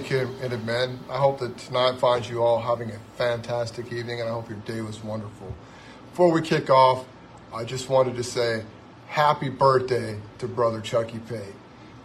evening, and men. I hope that tonight finds you all having a fantastic evening, and I hope your day was wonderful. Before we kick off, I just wanted to say happy birthday to Brother Chucky Pate.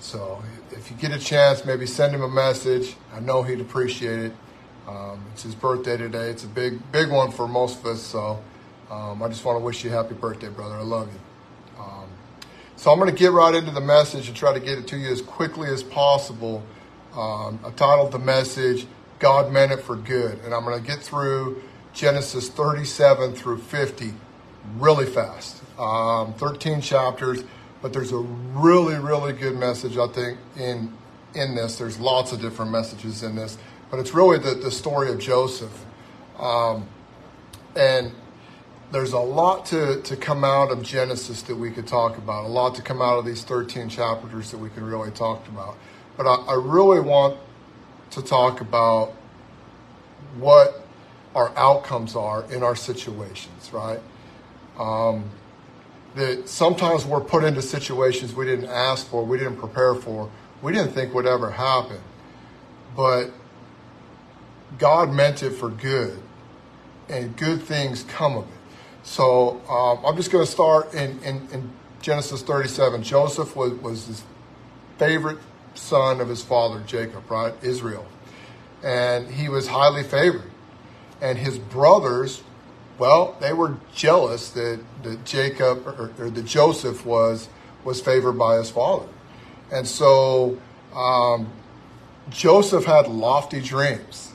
So if you get a chance, maybe send him a message. I know he'd appreciate it. Um, it's his birthday today. It's a big, big one for most of us. So um, I just want to wish you happy birthday, brother. I love you. Um, so I'm going to get right into the message and try to get it to you as quickly as possible. Um, I titled the message, God Meant It for Good. And I'm going to get through Genesis 37 through 50 really fast. Um, 13 chapters, but there's a really, really good message, I think, in, in this. There's lots of different messages in this, but it's really the, the story of Joseph. Um, and there's a lot to, to come out of Genesis that we could talk about, a lot to come out of these 13 chapters that we can really talk about. But I, I really want to talk about what our outcomes are in our situations, right? Um, that sometimes we're put into situations we didn't ask for, we didn't prepare for, we didn't think would ever happen. But God meant it for good, and good things come of it. So um, I'm just going to start in, in, in, Genesis 37. Joseph was, was his favorite son of his father, Jacob, right? Israel. And he was highly favored. And his brothers, well, they were jealous that, that Jacob or, or that Joseph was was favored by his father. And so um, Joseph had lofty dreams.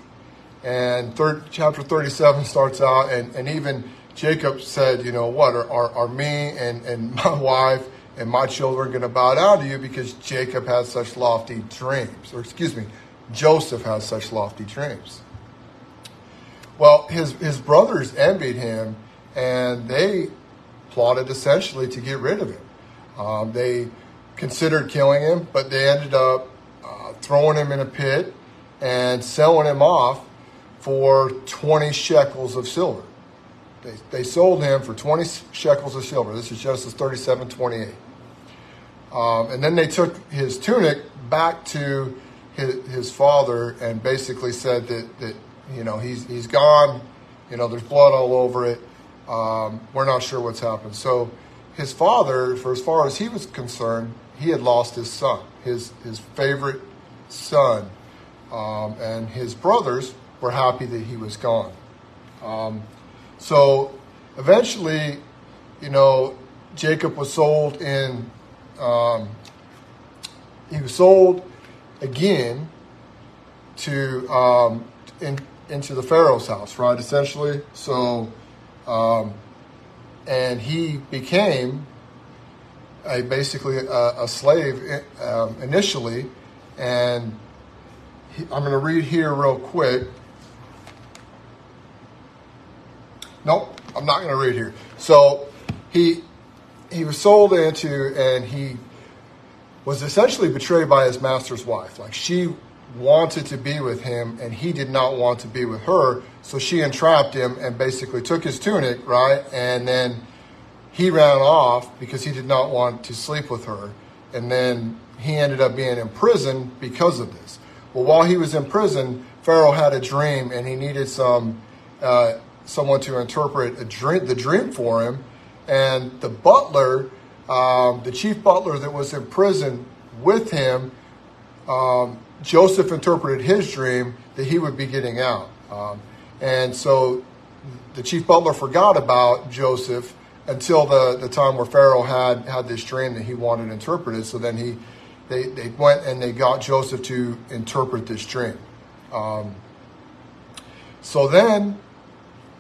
And third, chapter 37 starts out, and, and even Jacob said, You know what, are, are, are me and, and my wife and my children are going to bow down to you because Jacob has such lofty dreams? Or excuse me, Joseph has such lofty dreams. Well, his, his brothers envied him and they plotted essentially to get rid of him. Um, they considered killing him, but they ended up uh, throwing him in a pit and selling him off for 20 shekels of silver. They, they sold him for 20 shekels of silver. This is Genesis 37 28. Um, and then they took his tunic back to his, his father and basically said that, that you know, he's, he's gone. You know, there's blood all over it. Um, we're not sure what's happened. So his father, for as far as he was concerned, he had lost his son, his, his favorite son. Um, and his brothers were happy that he was gone. Um, so eventually, you know, Jacob was sold in, um, he was sold again to um, in, into the Pharaoh's house, right? Essentially, so um, and he became a basically a, a slave um, initially, and he, I'm going to read here real quick. Nope, I'm not going to read here. So he he was sold into, and he was essentially betrayed by his master's wife. Like she wanted to be with him and he did not want to be with her. So she entrapped him and basically took his tunic, right? And then he ran off because he did not want to sleep with her. And then he ended up being in prison because of this. Well, while he was in prison, Pharaoh had a dream and he needed some uh, someone to interpret dream, the dream for him. And the butler, um, the chief butler that was in prison with him, um, Joseph interpreted his dream that he would be getting out. Um, and so the chief butler forgot about Joseph until the, the time where Pharaoh had had this dream that he wanted interpreted. So then he they, they went and they got Joseph to interpret this dream. Um, so then,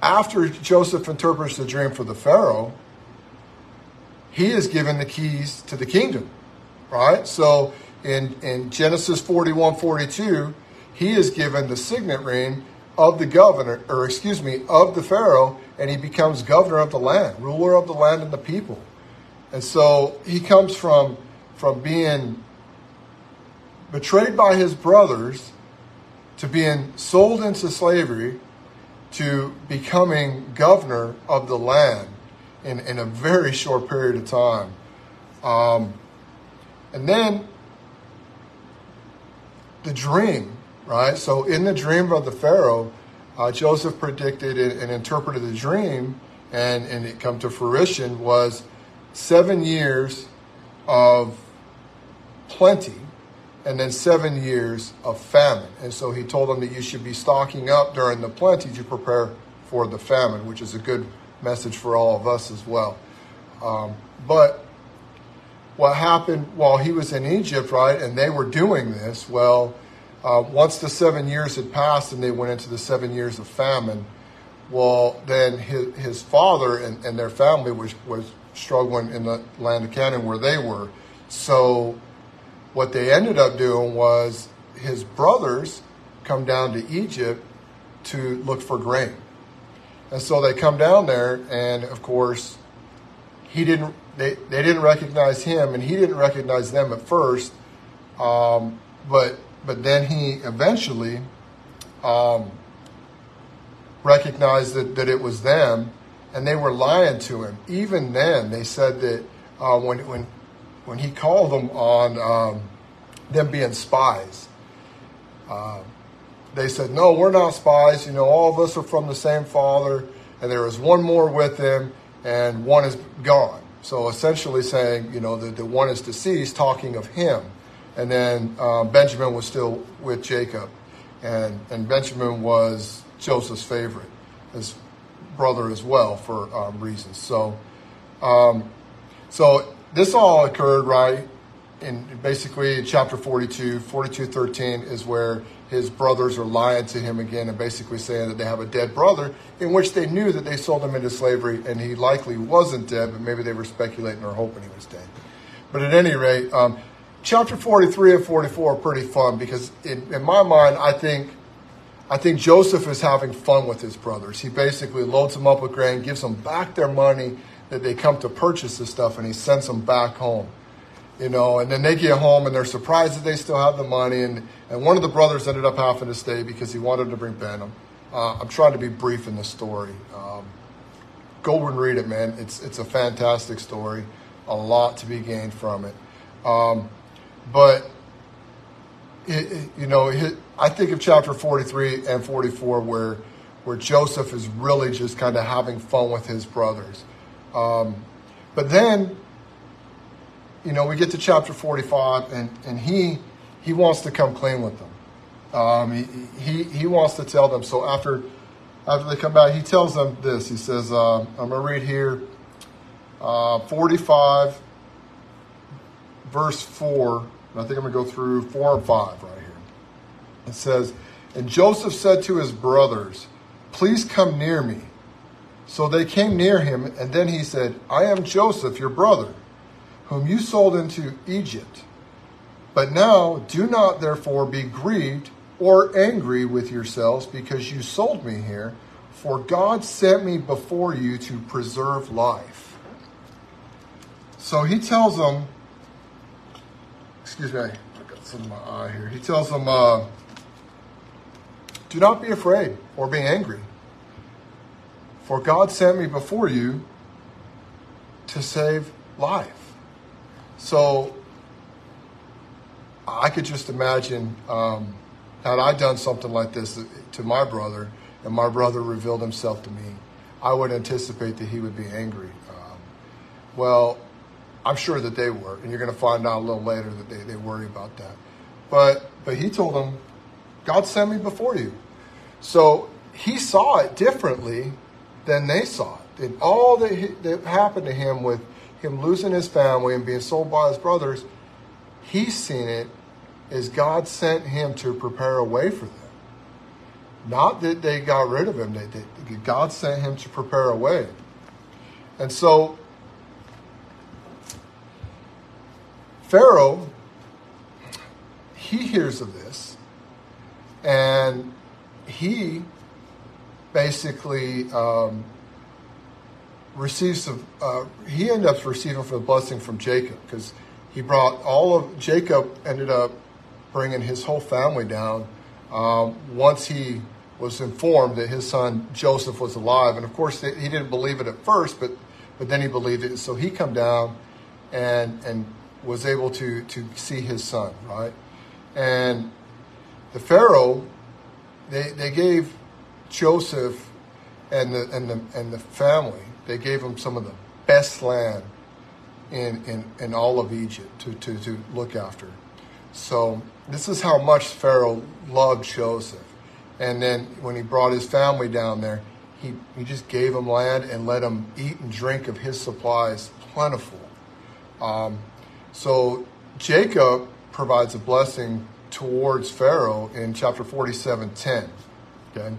after Joseph interprets the dream for the Pharaoh, he is given the keys to the kingdom, right? So in, in Genesis 41 42, he is given the signet ring of the governor, or excuse me, of the Pharaoh, and he becomes governor of the land, ruler of the land and the people. And so he comes from, from being betrayed by his brothers to being sold into slavery to becoming governor of the land in, in a very short period of time. Um, and then the dream right? So in the dream of the Pharaoh, uh, Joseph predicted and, and, interpreted the dream, and, and it come to fruition was seven years of plenty and then seven years of famine. And so he told them that you should be stocking up during the plenty to prepare for the famine, which is a good message for all of us as well. Um, but what happened while he was in Egypt, right, and they were doing this, well, uh, once the seven years had passed and they went into the seven years of famine, well, then his, his father and, and their family was, was struggling in the land of Canaan where they were. So what they ended up doing was his brothers come down to Egypt to look for grain. And so they come down there, and of course, he didn't. They, they didn't recognize him, and he didn't recognize them at first. Um, but but then he eventually um, recognized that, that it was them, and they were lying to him. Even then, they said that uh, when when when he called them on um, them being spies. Uh, they said, No, we're not spies. You know, all of us are from the same father, and there is one more with him, and one is gone. So essentially saying, you know, that the one is deceased, talking of him. And then uh, Benjamin was still with Jacob, and, and Benjamin was Joseph's favorite, his brother as well, for um, reasons. So, um, so this all occurred right in basically chapter 42, 42 13 is where his brothers are lying to him again and basically saying that they have a dead brother, in which they knew that they sold him into slavery and he likely wasn't dead, but maybe they were speculating or hoping he was dead. But at any rate, um, chapter 43 and 44 are pretty fun because in, in my mind, I think I think Joseph is having fun with his brothers. He basically loads them up with grain, gives them back their money that they come to purchase this stuff, and he sends them back home you know, and then they get home and they're surprised that they still have the money. And, and one of the brothers ended up having to stay because he wanted to bring Benjamin. Uh, I'm trying to be brief in the story. Um, go and read it, man. It's, it's a fantastic story, a lot to be gained from it. Um, but, it, it, you know, it, I think of chapter 43 and 44 where, where Joseph is really just kind of having fun with his brothers. Um, but then you know, we get to chapter 45, and, and he, he wants to come clean with them. Um, he, he, he wants to tell them. So after, after they come back, he tells them this. He says, uh, I'm going to read here uh, 45, verse 4. I think I'm going to go through 4 and 5 right here. It says, And Joseph said to his brothers, Please come near me. So they came near him, and then he said, I am Joseph, your brother whom you sold into Egypt. But now do not therefore be grieved or angry with yourselves because you sold me here, for God sent me before you to preserve life. So he tells them, excuse me, I got some in my eye here. He tells them, uh, do not be afraid or be angry, for God sent me before you to save life. So I could just imagine um, had I done something like this to my brother and my brother revealed himself to me, I would anticipate that he would be angry. Um, well, I'm sure that they were, and you're going to find out a little later that they, they worry about that. But but he told them, God sent me before you. So he saw it differently than they saw it. And all that, that happened to him with him losing his family and being sold by his brothers, he's seen it as God sent him to prepare a way for them. Not that they got rid of him, they, they, God sent him to prepare a way. And so, Pharaoh, he hears of this, and he basically um, receives some, uh, he ended up receiving for the blessing from Jacob because he brought all of, Jacob ended up bringing his whole family down um, once he was informed that his son Joseph was alive. And of course, he didn't believe it at first, but, but then he believed it. So he come down and, and was able to, to see his son, right? And the Pharaoh, they, they gave Joseph and the, and, the, and the family, they gave them some of the best land in, in, in all of Egypt to, to, to look after. So this is how much Pharaoh loved Joseph. And then when he brought his family down there, he, he just gave them land and let them eat and drink of his supplies plentiful. Um, so Jacob provides a blessing towards Pharaoh in chapter 47 10. Okay?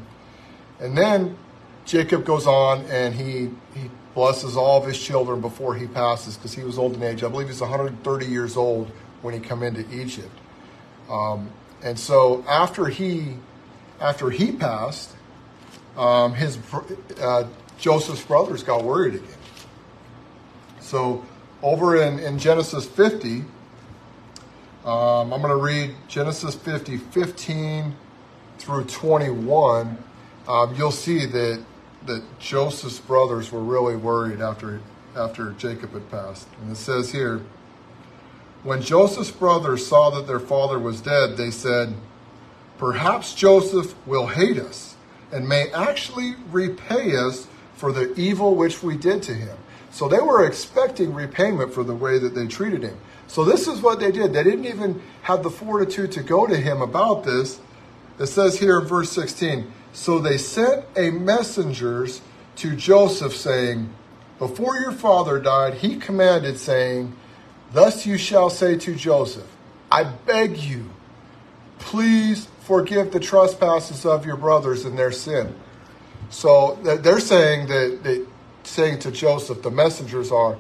And then Jacob goes on and he, he blesses all of his children before he passes because he was old in age. I believe he's 130 years old when he come into Egypt. Um, and so after he after he passed, um, his uh, Joseph's brothers got worried again. So over in, in Genesis 50, um, I'm going to read Genesis 50, 15 through 21. Um, you'll see that that Joseph's brothers were really worried after after Jacob had passed. And it says here, when Joseph's brothers saw that their father was dead, they said, Perhaps Joseph will hate us and may actually repay us for the evil which we did to him. So they were expecting repayment for the way that they treated him. So this is what they did. They didn't even have the fortitude to go to him about this. It says here in verse 16 So they sent a messengers to Joseph, saying, Before your father died, he commanded, saying, Thus you shall say to Joseph, I beg you, please forgive the trespasses of your brothers and their sin. So they're saying that, that saying to Joseph, the messengers are,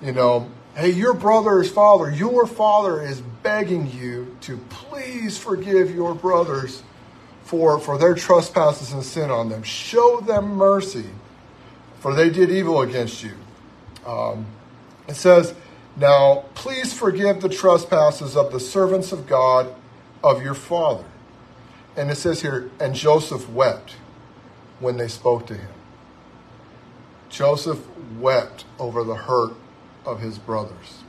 you know, hey, your brother's father, your father is begging you to please forgive your brothers for, for their trespasses and sin on them. Show them mercy, for they did evil against you. Um, it says, now please forgive the trespasses of the servants of God of your father. And it says here, and Joseph wept when they spoke to him. Joseph wept over the hurt of his brothers.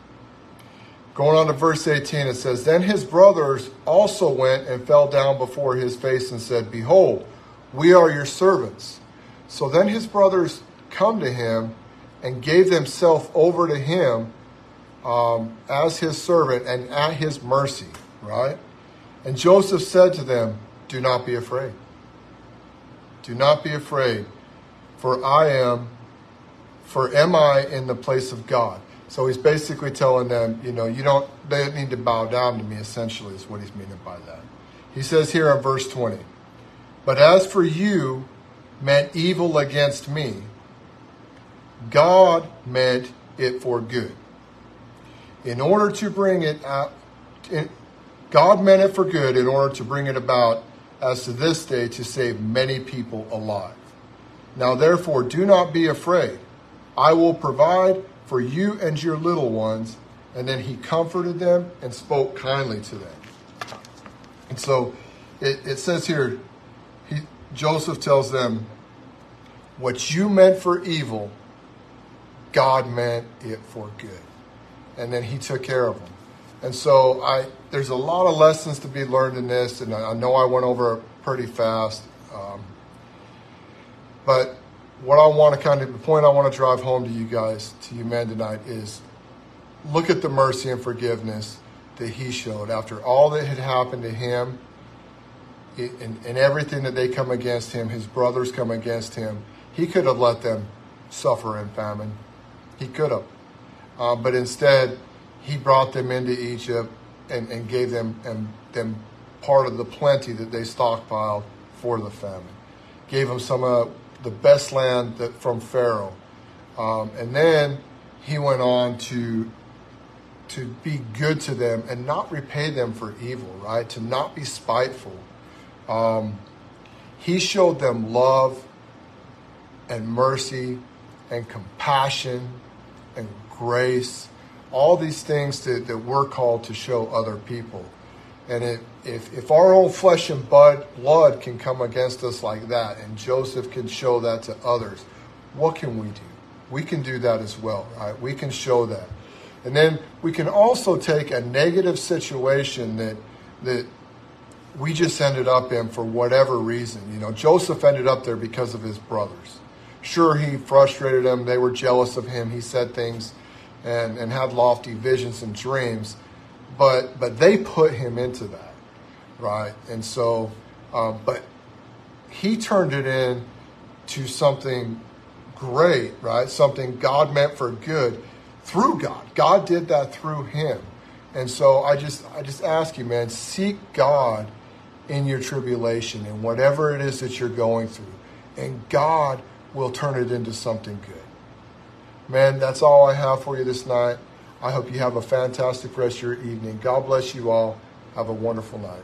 Going on to verse 18, it says, Then his brothers also went and fell down before his face and said, Behold, we are your servants. So then his brothers come to him and gave themselves over to him um, as his servant and at his mercy, right? And Joseph said to them, Do not be afraid. Do not be afraid, for I am for am I in the place of God? So he's basically telling them, you know, you don't, they need to bow down to me, essentially, is what he's meaning by that. He says here in verse 20, But as for you, meant evil against me, God meant it for good. In order to bring it out, God meant it for good in order to bring it about as to this day to save many people alive. Now therefore, do not be afraid. I will provide for you and your little ones. And then he comforted them and spoke kindly to them. And so it, it says here, he, Joseph tells them, What you meant for evil, God meant it for good. And then he took care of them. And so I, there's a lot of lessons to be learned in this, and I, know I went over pretty fast. Um, but what I want to kind of, the point I want to drive home to you guys, to you men tonight, is look at the mercy and forgiveness that he showed after all that had happened to him and, and everything that they come against him, his brothers come against him. He could have let them suffer in famine. He could have. Uh, but instead, he brought them into Egypt and, and gave them, and, them part of the plenty that they stockpiled for the famine. Gave them some uh, the best land that, from Pharaoh. Um, and then he went on to to be good to them and not repay them for evil, right? To not be spiteful. Um, he showed them love and mercy and compassion and grace, all these things that, that we're called to show other people. And it, if, if our own flesh and blood, blood can come against us like that, and Joseph can show that to others, what can we do? We can do that as well, right? We can show that. And then we can also take a negative situation that, that we just ended up in for whatever reason. You know, Joseph ended up there because of his brothers. Sure, he frustrated them. They were jealous of him. He said things and, and had lofty visions and dreams, but but they put him into that, right? And so, um, but he turned it in to something great, right? Something God meant for good through God. God did that through him. And so I just I just ask you, man, seek God in your tribulation and whatever it is that you're going through. And God will turn it into something good. Man, that's all I have for you this night. I hope you have a fantastic rest of your evening. God bless you all. Have a wonderful night.